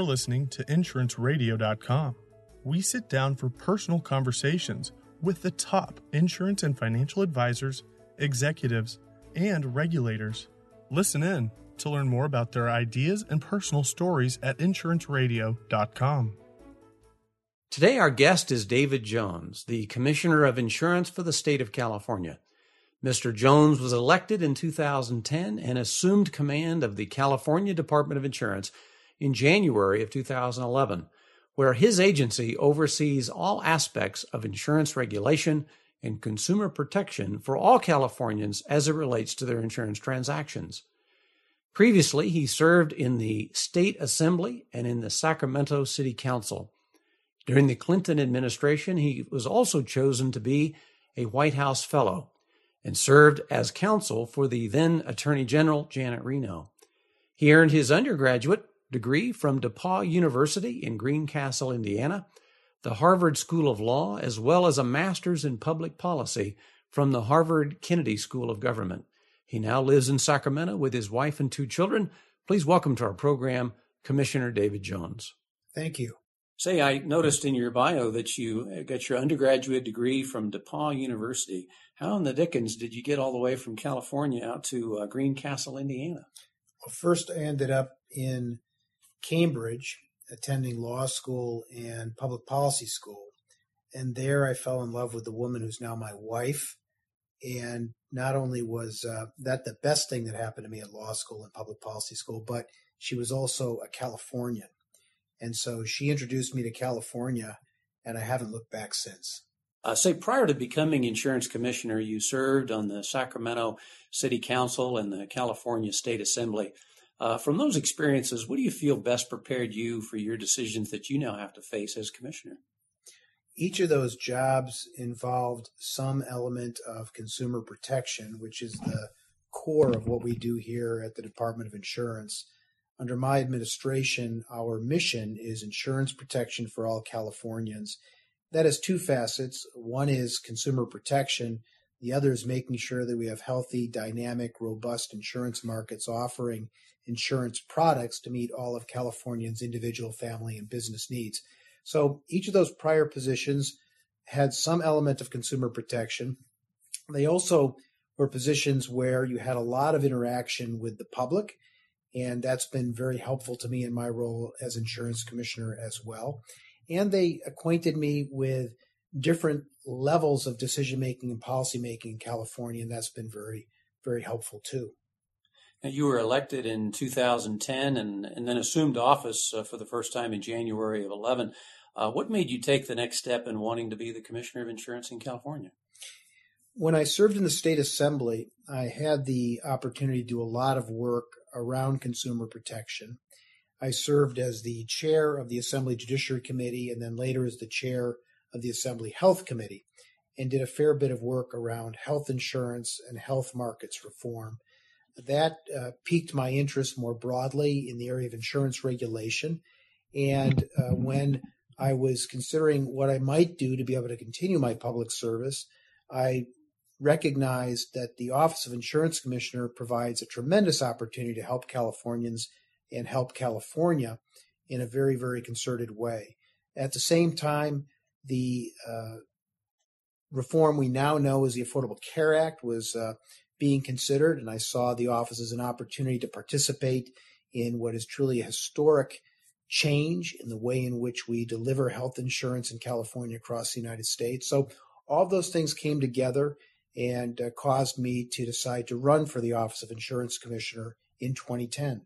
for listening to InsuranceRadio.com. We sit down for personal conversations with the top insurance and financial advisors, executives, and regulators. Listen in to learn more about their ideas and personal stories at InsuranceRadio.com. Today, our guest is David Jones, the Commissioner of Insurance for the state of California. Mr. Jones was elected in 2010 and assumed command of the California Department of Insurance in January of 2011, where his agency oversees all aspects of insurance regulation and consumer protection for all Californians as it relates to their insurance transactions. Previously, he served in the State Assembly and in the Sacramento City Council. During the Clinton administration, he was also chosen to be a White House Fellow and served as counsel for the then Attorney General Janet Reno. He earned his undergraduate degree from DePauw University in Greencastle, Indiana, the Harvard School of Law, as well as a master's in public policy from the Harvard Kennedy School of Government. He now lives in Sacramento with his wife and two children. Please welcome to our program Commissioner David Jones. Thank you. Say, I noticed in your bio that you got your undergraduate degree from DePauw University. How in the dickens did you get all the way from California out to uh, Greencastle, Indiana? Well, first, I ended up in Cambridge attending law school and public policy school. And there I fell in love with the woman who's now my wife. And not only was uh, that the best thing that happened to me at law school and public policy school, but she was also a Californian. And so she introduced me to California, and I haven't looked back since. Uh, say, prior to becoming insurance commissioner, you served on the Sacramento City Council and the California State Assembly. Uh, from those experiences, what do you feel best prepared you for your decisions that you now have to face as commissioner? Each of those jobs involved some element of consumer protection, which is the core of what we do here at the Department of Insurance. Under my administration, our mission is insurance protection for all Californians. That has two facets. One is consumer protection. The other is making sure that we have healthy, dynamic, robust insurance markets offering insurance products to meet all of Californians' individual, family, and business needs. So each of those prior positions had some element of consumer protection. They also were positions where you had a lot of interaction with the public and that's been very helpful to me in my role as insurance commissioner as well. And they acquainted me with different levels of decision making and policy making in California, and that's been very, very helpful too. Now, you were elected in 2010 and, and then assumed office uh, for the first time in January of 11. Uh, what made you take the next step in wanting to be the commissioner of insurance in California? When I served in the state assembly, I had the opportunity to do a lot of work around consumer protection. I served as the chair of the Assembly Judiciary Committee and then later as the chair of the Assembly Health Committee and did a fair bit of work around health insurance and health markets reform. That uh, piqued my interest more broadly in the area of insurance regulation. And uh, when I was considering what I might do to be able to continue my public service, I recognized that the Office of Insurance Commissioner provides a tremendous opportunity to help Californians and help California in a very, very concerted way. At the same time, the uh, reform we now know as the Affordable Care Act was uh, being considered, and I saw the office as an opportunity to participate in what is truly a historic change in the way in which we deliver health insurance in California across the United States. So all those things came together and uh, caused me to decide to run for the Office of Insurance Commissioner in 2010.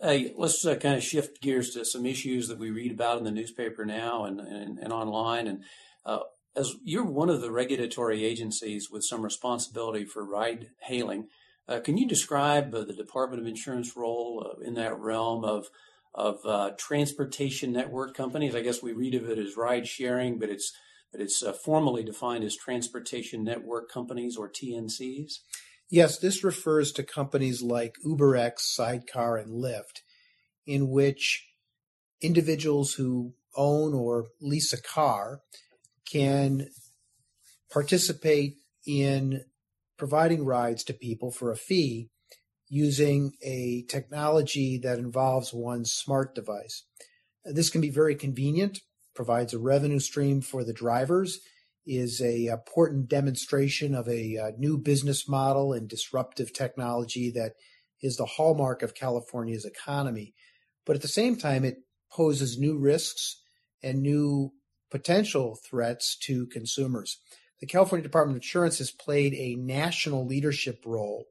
Hey, let's uh, kind of shift gears to some issues that we read about in the newspaper now and, and, and online. And uh, as you're one of the regulatory agencies with some responsibility for ride hailing, uh, can you describe uh, the Department of Insurance role uh, in that realm of of transportation network companies? I guess we read of it as ride sharing, but it's but it's uh, formally defined as transportation network companies or TNCs. Yes, this refers to companies like UberX, Sidecar, and Lyft, in which individuals who own or lease a car can participate in providing rides to people for a fee using a technology that involves one smart device. This can be very convenient, provides a revenue stream for the drivers, is a important demonstration of a, a new business model and disruptive technology that is the hallmark of California's economy. But at the same time, it poses new risks and new potential threats to consumers. The California Department of Insurance has played a national leadership role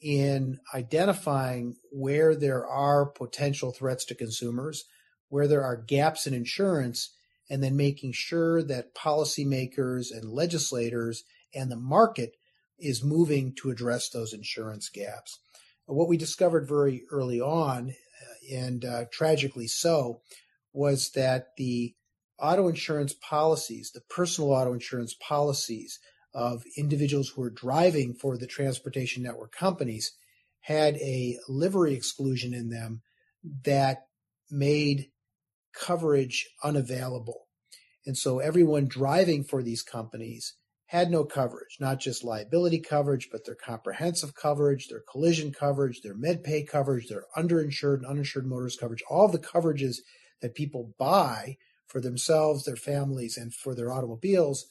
in identifying where there are potential threats to consumers, where there are gaps in insurance, and then making sure that policymakers and legislators and the market is moving to address those insurance gaps. What we discovered very early on, uh, and uh, tragically so, was that the auto insurance policies, the personal auto insurance policies of individuals who were driving for the transportation network companies had a livery exclusion in them that made coverage unavailable. And so everyone driving for these companies had no coverage, not just liability coverage, but their comprehensive coverage, their collision coverage, their med pay coverage, their underinsured and uninsured motorist coverage, all the coverages that people buy for themselves, their families, and for their automobiles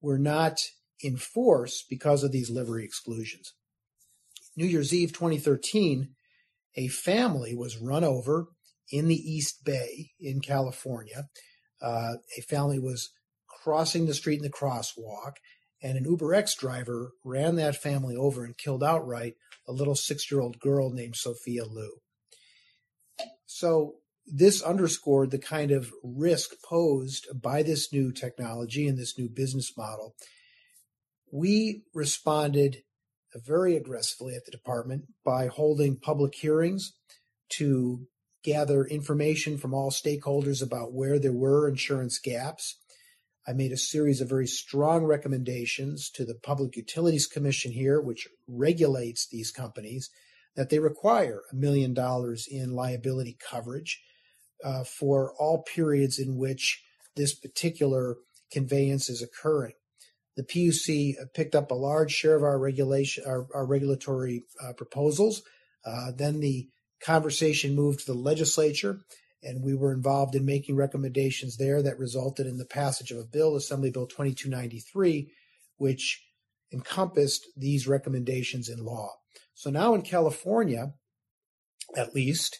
were not in force because of these livery exclusions. New Year's Eve 2013, a family was run over in the East Bay in California. Uh, a family was crossing the street in the crosswalk, and an UberX driver ran that family over and killed outright a little six year old girl named Sophia Liu. So, this underscored the kind of risk posed by this new technology and this new business model we responded very aggressively at the department by holding public hearings to gather information from all stakeholders about where there were insurance gaps. I made a series of very strong recommendations to the Public Utilities Commission here, which regulates these companies, that they require a million dollars in liability coverage uh, for all periods in which this particular conveyance is occurring the PUC picked up a large share of our regulation, our, our regulatory uh, proposals. Uh, then the conversation moved to the legislature, and we were involved in making recommendations there that resulted in the passage of a bill, Assembly Bill 2293, which encompassed these recommendations in law. So now in California, at least,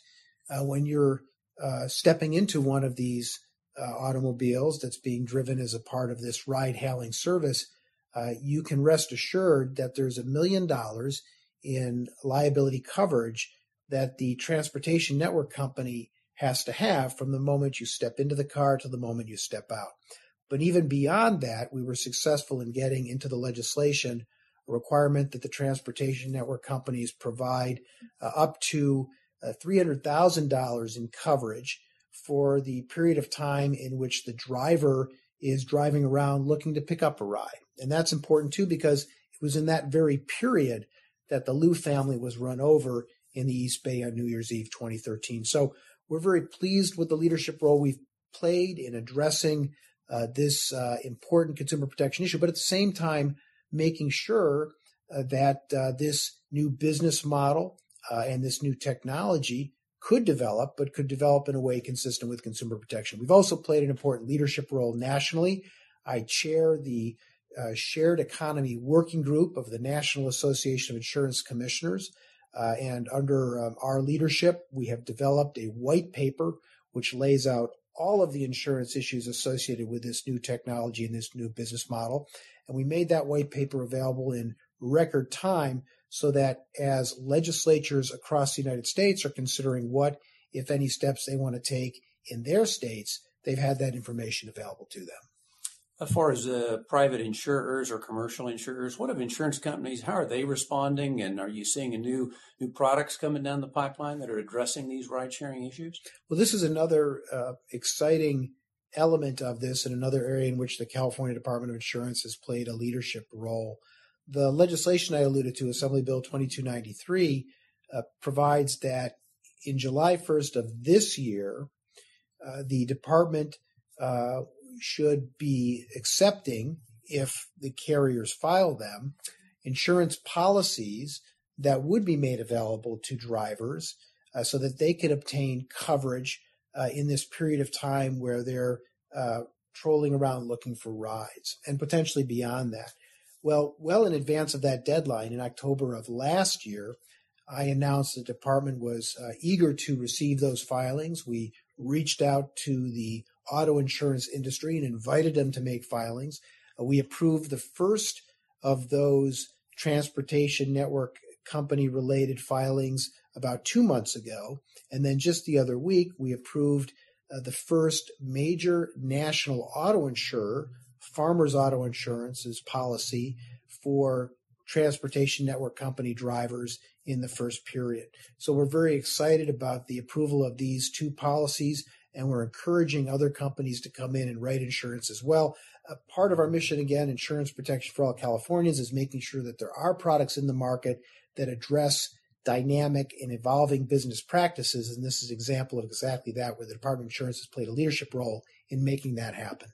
uh, when you're uh, stepping into one of these uh, automobiles that's being driven as a part of this ride hailing service, uh, you can rest assured that there's a million dollars in liability coverage that the transportation network company has to have from the moment you step into the car to the moment you step out. But even beyond that, we were successful in getting into the legislation a requirement that the transportation network companies provide uh, up to uh, $300,000 in coverage for the period of time in which the driver is driving around looking to pick up a ride. And that's important too because it was in that very period that the Liu family was run over in the East Bay on New Year's Eve 2013. So we're very pleased with the leadership role we've played in addressing uh, this uh, important consumer protection issue, but at the same time, making sure uh, that uh, this new business model uh, and this new technology could develop, but could develop in a way consistent with consumer protection. We've also played an important leadership role nationally. I chair the uh, Shared Economy Working Group of the National Association of Insurance Commissioners. Uh, and under um, our leadership, we have developed a white paper which lays out all of the insurance issues associated with this new technology and this new business model. And we made that white paper available in record time so that as legislatures across the United States are considering what, if any, steps they want to take in their states, they've had that information available to them. As far as uh, private insurers or commercial insurers, what of insurance companies? How are they responding? And are you seeing a new new products coming down the pipeline that are addressing these ride sharing issues? Well, this is another uh, exciting element of this, and another area in which the California Department of Insurance has played a leadership role. The legislation I alluded to, Assembly Bill 2293, uh, provides that in July 1st of this year, uh, the department uh, should be accepting, if the carriers file them, insurance policies that would be made available to drivers uh, so that they could obtain coverage uh, in this period of time where they're uh, trolling around looking for rides and potentially beyond that. Well, well in advance of that deadline in October of last year, I announced the department was uh, eager to receive those filings. We reached out to the auto insurance industry and invited them to make filings. Uh, we approved the first of those transportation network company related filings about two months ago. And then just the other week, we approved uh, the first major national auto insurer, Farmers Auto Insurance's policy for transportation network company drivers in the first period. So we're very excited about the approval of these two policies, and we're encouraging other companies to come in and write insurance as well. A part of our mission, again, insurance protection for all Californians, is making sure that there are products in the market that address dynamic and evolving business practices. And this is an example of exactly that, where the Department of Insurance has played a leadership role in making that happen.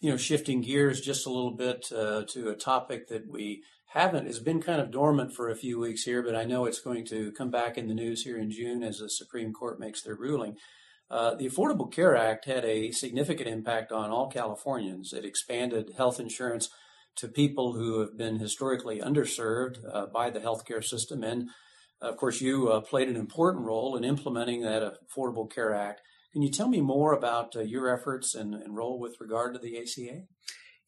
You know, shifting gears just a little bit uh, to a topic that we haven't has been kind of dormant for a few weeks here, but I know it's going to come back in the news here in June as the Supreme Court makes their ruling. Uh, the Affordable Care Act had a significant impact on all Californians. It expanded health insurance to people who have been historically underserved uh, by the healthcare system. And of course, you uh, played an important role in implementing that Affordable Care Act. Can you tell me more about uh, your efforts and, and role with regard to the ACA?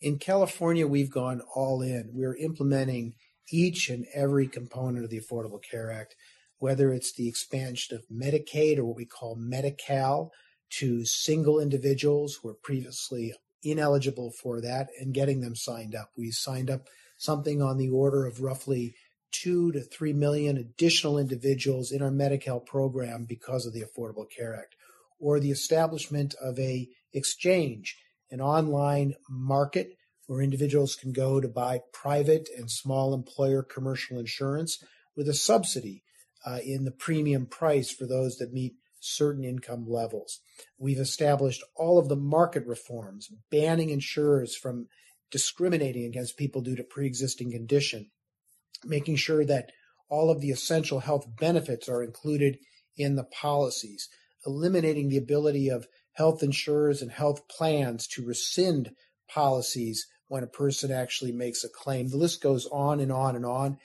In California, we've gone all in. We're implementing each and every component of the Affordable Care Act, whether it's the expansion of Medicaid or what we call Medi-Cal to single individuals who were previously ineligible for that and getting them signed up. We signed up something on the order of roughly two to three million additional individuals in our Medi-Cal program because of the Affordable Care Act, or the establishment of a exchange, an online market where individuals can go to buy private and small employer commercial insurance with a subsidy uh, in the premium price for those that meet certain income levels. We've established all of the market reforms, banning insurers from discriminating against people due to pre-existing condition, making sure that all of the essential health benefits are included in the policies, eliminating the ability of health insurers and health plans to rescind policies when a person actually makes a claim. The list goes on and on and on,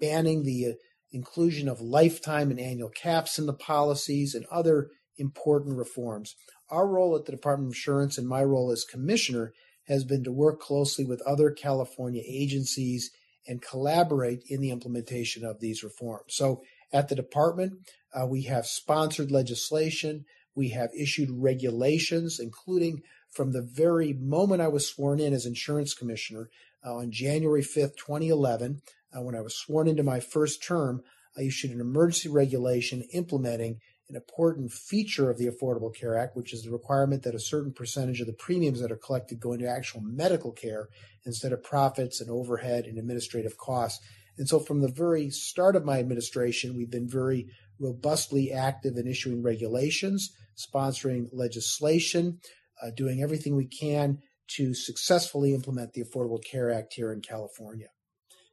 banning the inclusion of lifetime and annual caps in the policies, and other important reforms. Our role at the Department of Insurance and my role as commissioner has been to work closely with other California agencies and collaborate in the implementation of these reforms. So at the department, uh, we have sponsored legislation, we have issued regulations, including from the very moment I was sworn in as insurance commissioner uh, on January 5th, 2011, uh, when I was sworn into my first term, I issued an emergency regulation implementing an important feature of the Affordable Care Act, which is the requirement that a certain percentage of the premiums that are collected go into actual medical care instead of profits and overhead and administrative costs. And so, from the very start of my administration, we've been very robustly active in issuing regulations, sponsoring legislation, uh, doing everything we can to successfully implement the Affordable Care Act here in California.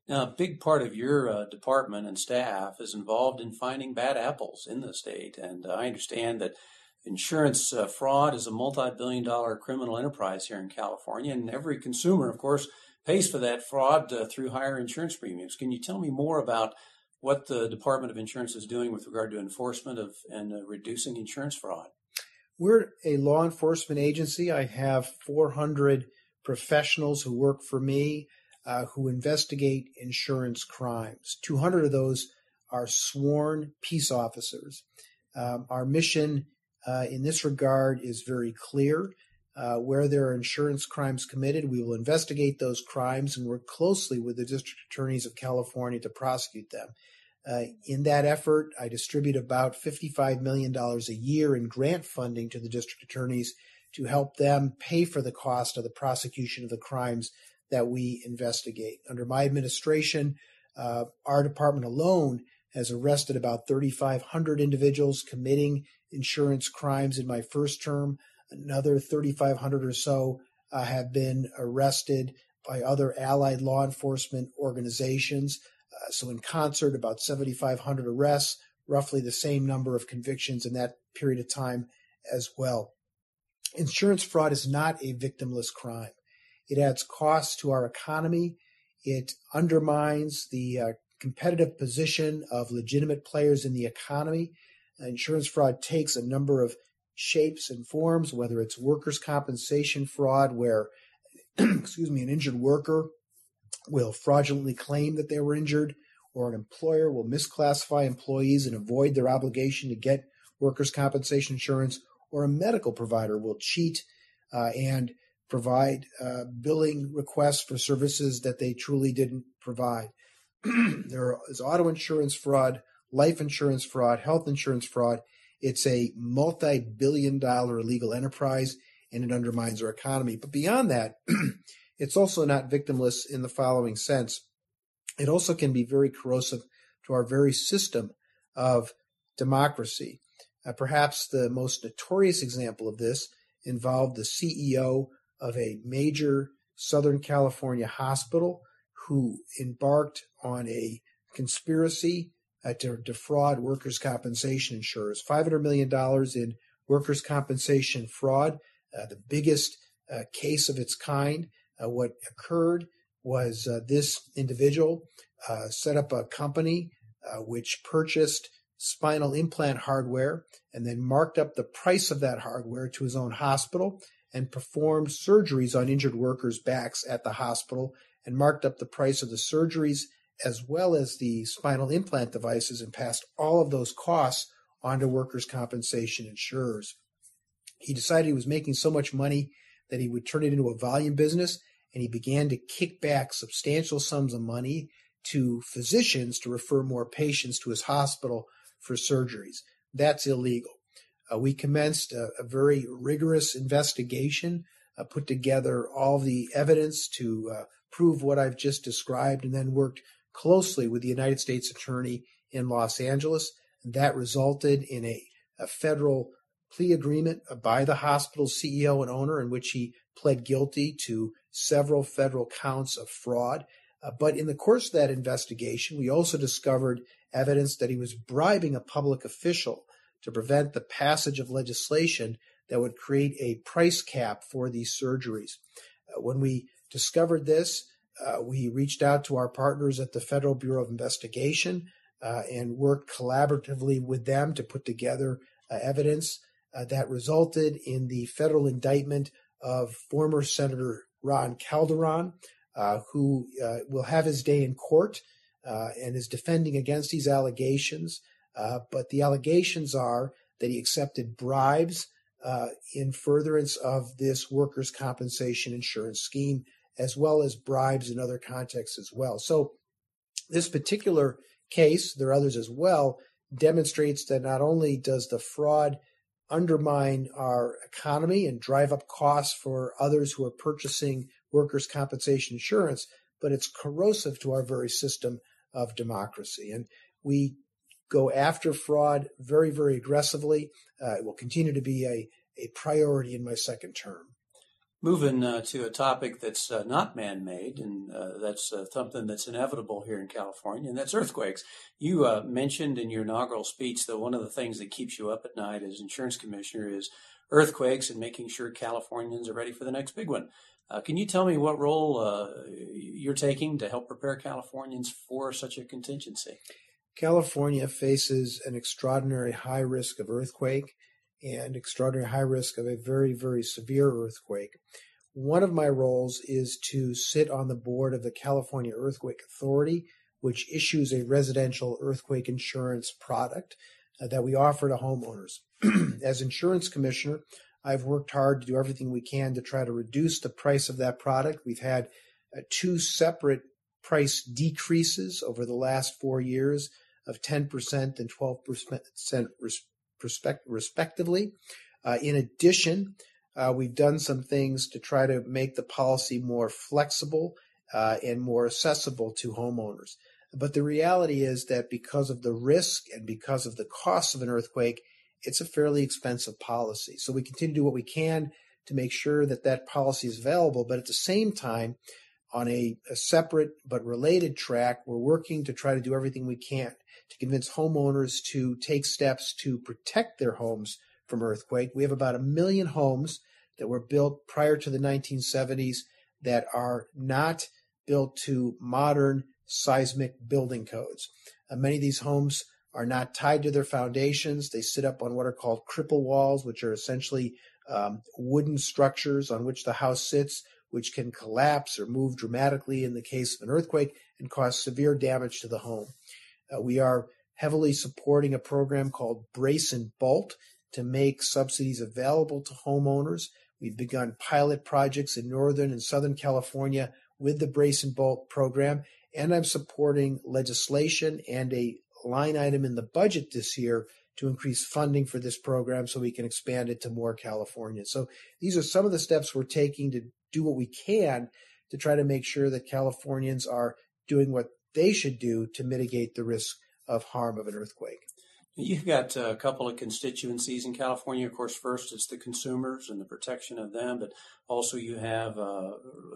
Now, a big part of your uh, department and staff is involved in finding bad apples in the state. And uh, I understand that insurance uh, fraud is a multi billion dollar criminal enterprise here in California. And every consumer, of course, pays for that fraud uh, through higher insurance premiums. Can you tell me more about what the Department of Insurance is doing with regard to enforcement of and uh, reducing insurance fraud? We're a law enforcement agency. I have 400 professionals who work for me uh, who investigate insurance crimes. 200 of those are sworn peace officers. Um, our mission uh, in this regard is very clear. Uh, where there are insurance crimes committed, we will investigate those crimes and work closely with the district attorneys of California to prosecute them. Uh, in that effort, I distribute about $55 million a year in grant funding to the district attorneys to help them pay for the cost of the prosecution of the crimes that we investigate. Under my administration, uh, our department alone has arrested about 3,500 individuals committing insurance crimes in my first term. Another 3,500 or so uh, have been arrested by other allied law enforcement organizations. Uh, so, in concert, about 7,500 arrests, roughly the same number of convictions in that period of time as well. Insurance fraud is not a victimless crime. It adds costs to our economy. It undermines the uh, competitive position of legitimate players in the economy. Uh, insurance fraud takes a number of shapes and forms, whether it's workers' compensation fraud, where, excuse me, an injured worker will fraudulently claim that they were injured, or an employer will misclassify employees and avoid their obligation to get workers' compensation insurance, or a medical provider will cheat uh, and provide uh, billing requests for services that they truly didn't provide. there is auto insurance fraud, life insurance fraud, health insurance fraud. It's a multi billion dollar illegal enterprise and it undermines our economy. But beyond that, it's also not victimless in the following sense it also can be very corrosive to our very system of democracy. Uh, perhaps the most notorious example of this involved the CEO of a major Southern California hospital who embarked on a conspiracy uh, to defraud workers' compensation insurers. $500 million in workers' compensation fraud, uh, the biggest uh, case of its kind. Uh, what occurred was uh, this individual uh, set up a company which purchased spinal implant hardware and then marked up the price of that hardware to his own hospital and performed surgeries on injured workers' backs at the hospital and marked up the price of the surgeries as well as the spinal implant devices and passed all of those costs onto workers' compensation insurers. He decided he was making so much money that he would turn it into a volume business and he began to kick back substantial sums of money to physicians to refer more patients to his hospital for surgeries. That's illegal. Uh, we commenced a, a, very rigorous investigation, uh, put together all the evidence to uh, prove what I've just described, and then worked closely with the United States Attorney in Los Angeles. That resulted in a, a federal plea agreement by the hospital's CEO and owner in which he pled guilty to several federal counts of fraud. Uh, but in the course of that investigation, we also discovered evidence that he was bribing a public official to prevent the passage of legislation that would create a price cap for these surgeries. Uh, when we discovered this, uh, we reached out to our partners at the Federal Bureau of Investigation uh, and worked collaboratively with them to put together uh, evidence uh, that resulted in the federal indictment of former Senator Ron Calderon, uh, who will have his day in court and is defending against these allegations. Uh, but the allegations are that he accepted bribes uh, in furtherance of this workers' compensation insurance scheme, as well as bribes in other contexts as well. So, this particular case, there are others as well, demonstrates that not only does the fraud undermine our economy and drive up costs for others who are purchasing workers' compensation insurance, but it's corrosive to our very system of democracy. And we go after fraud very, very aggressively. Uh, it will continue to be a, a priority in my second term. Moving uh, to a topic that's uh, not man made, and uh, that's uh, something that's inevitable here in California, and that's earthquakes. You uh, mentioned in your inaugural speech that one of the things that keeps you up at night as insurance commissioner is earthquakes and making sure Californians are ready for the next big one. Uh, can you tell me what role you're taking to help prepare Californians for such a contingency? California faces an extraordinary high risk of earthquake and extraordinary high risk of a very, very severe earthquake. One of my roles is to sit on the board of the California Earthquake Authority, which issues a residential earthquake insurance product uh, that we offer to homeowners. As insurance commissioner, I've worked hard to do everything we can to try to reduce the price of that product. We've had uh, two separate price decreases over the last four years of 10% and 12% respectively. Uh, in addition, uh, we've done some things to try to make the policy more flexible uh, and more accessible to homeowners. But the reality is that because of the risk and because of the cost of an earthquake, it's a fairly expensive policy. So we continue to do what we can to make sure that that policy is available. But at the same time, On a, a, separate but related track, we're working to try to do everything we can to convince homeowners to take steps to protect their homes from earthquake. We have about a million homes that were built prior to the 1970s that are not built to modern seismic building codes. Uh, many of these homes are not tied to their foundations. They sit up on what are called cripple walls, which are essentially um, wooden structures on which the house sits, which can collapse or move dramatically in the case of an earthquake and cause severe damage to the home. Uh, we are heavily supporting a program called Brace and Bolt to make subsidies available to homeowners. We've begun pilot projects in Northern and Southern California with the Brace and Bolt program, and I'm supporting legislation and a line item in the budget this year to increase funding for this program so we can expand it to more California. So these are some of the steps we're taking to do what we can to try to make sure that Californians are doing what they should do to mitigate the risk of harm of an earthquake. You've got a couple of constituencies in California. Of course, first it's the consumers and the protection of them, but also you have uh,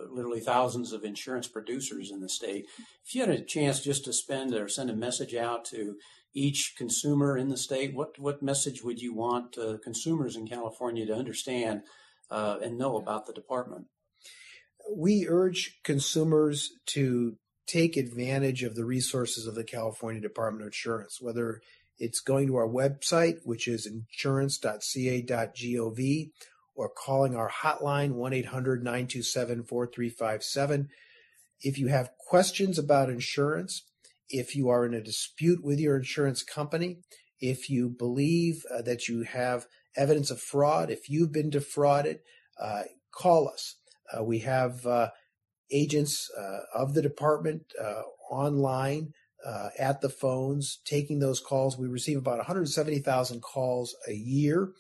literally thousands of insurance producers in the state. If you had a chance just to spend or send a message out to each consumer in the state, what what message would you want uh, consumers in California to understand uh, and know about the department? We urge consumers to take advantage of the resources of the California Department of Insurance, whether it's going to our website, which is insurance.ca.gov, or calling our hotline, 1 800 927 4357. If you have questions about insurance, if you are in a dispute with your insurance company, if you believe uh, that you have evidence of fraud, if you've been defrauded, uh, call us. Uh, we have uh, agents uh, of the department uh, online uh, at the phones, taking those calls. We receive about 170,000 calls a year,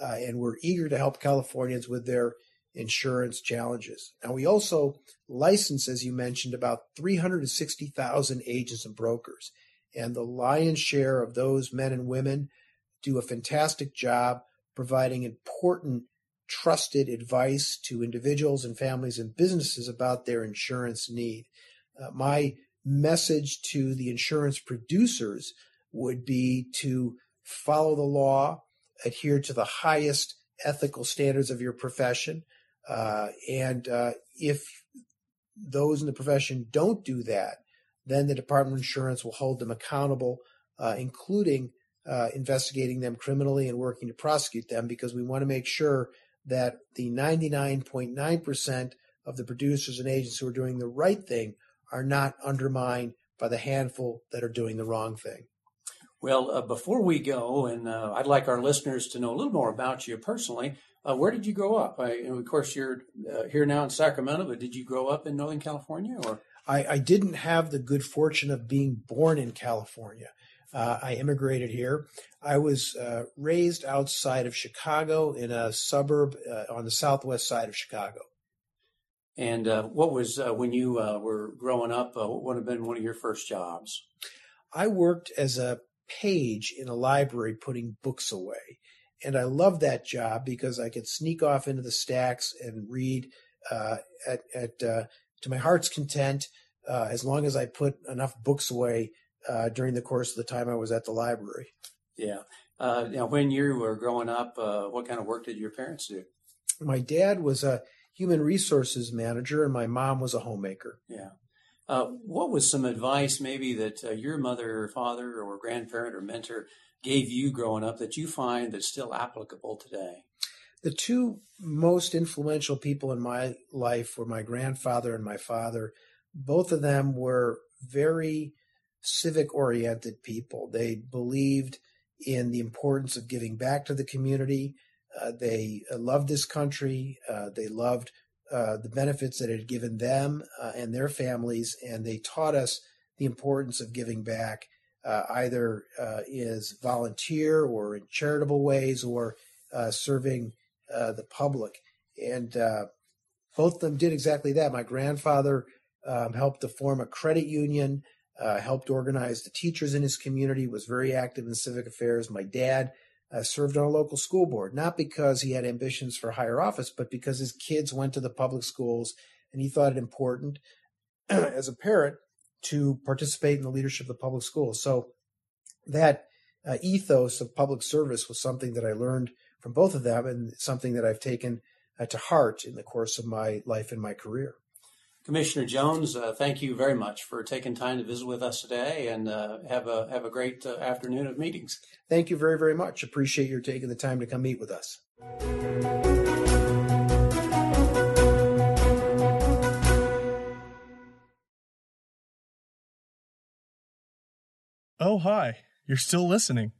uh, and we're eager to help Californians with their insurance challenges. Now, we also license, as you mentioned, about 360,000 agents and brokers, and the lion's share of those men and women do a fantastic job providing important trusted advice to individuals and families and businesses about their insurance need. Uh, my message to the insurance producers would be to follow the law, adhere to the highest ethical standards of your profession. Uh, and uh, if those in the profession don't do that, then the Department of Insurance will hold them accountable, uh, including uh, investigating them criminally and working to prosecute them because we want to make sure that the 99.9% of the producers and agents who are doing the right thing are not undermined by the handful that are doing the wrong thing. Well, uh, before we go, and uh, I'd like our listeners to know a little more about you personally. Uh, where did you grow up? I, of course, you're uh, here now in Sacramento, but did you grow up in Northern California? Or I, I didn't have the good fortune of being born in California. Uh, I immigrated here. I was uh, raised outside of Chicago in a suburb on the southwest side of Chicago. And uh, what was uh, when you uh, were growing up? Uh, what would have been one of your first jobs? I worked as a page in a library, putting books away, and I loved that job because I could sneak off into the stacks and read uh, at, at uh, to my heart's content, as long as I put enough books away during the course of the time I was at the library. Yeah. now, when you were growing up, what kind of work did your parents do? My dad was a human resources manager, and my mom was a homemaker. Yeah. Uh, what was some advice maybe that uh, your mother or father or grandparent or mentor gave you growing up that you find that's still applicable today? The two most influential people in my life were my grandfather and my father. Both of them were very civic oriented people. They believed in the importance of giving back to the community. Uh, they uh, loved this country. Uh, they loved uh, the benefits that it had given them uh, and their families, and they taught us the importance of giving back, either as volunteer or in charitable ways or serving the public. And both of them did exactly that. My grandfather um, helped to form a credit union, uh, helped organize the teachers in his community, was very active in civic affairs. My dad uh, served on a local school board, not because he had ambitions for higher office, but because his kids went to the public schools and he thought it important as a parent to participate in the leadership of the public schools. So that uh, ethos of public service was something that I learned from both of them and something that I've taken uh, to heart in the course of my life and my career. Commissioner Jones, uh, thank you very much for taking time to visit with us today, and uh, have a have a great uh, afternoon of meetings. Thank you very very much. Appreciate your taking the time to come meet with us. Oh, hi. You're still listening.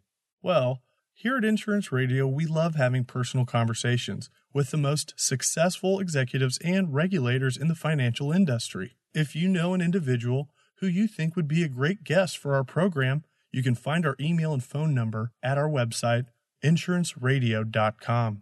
Well, here at Insurance Radio, we love having personal conversations with the most successful executives and regulators in the financial industry. If you know an individual who you think would be a great guest for our program, you can find our email and phone number at our website, insuranceradio.com.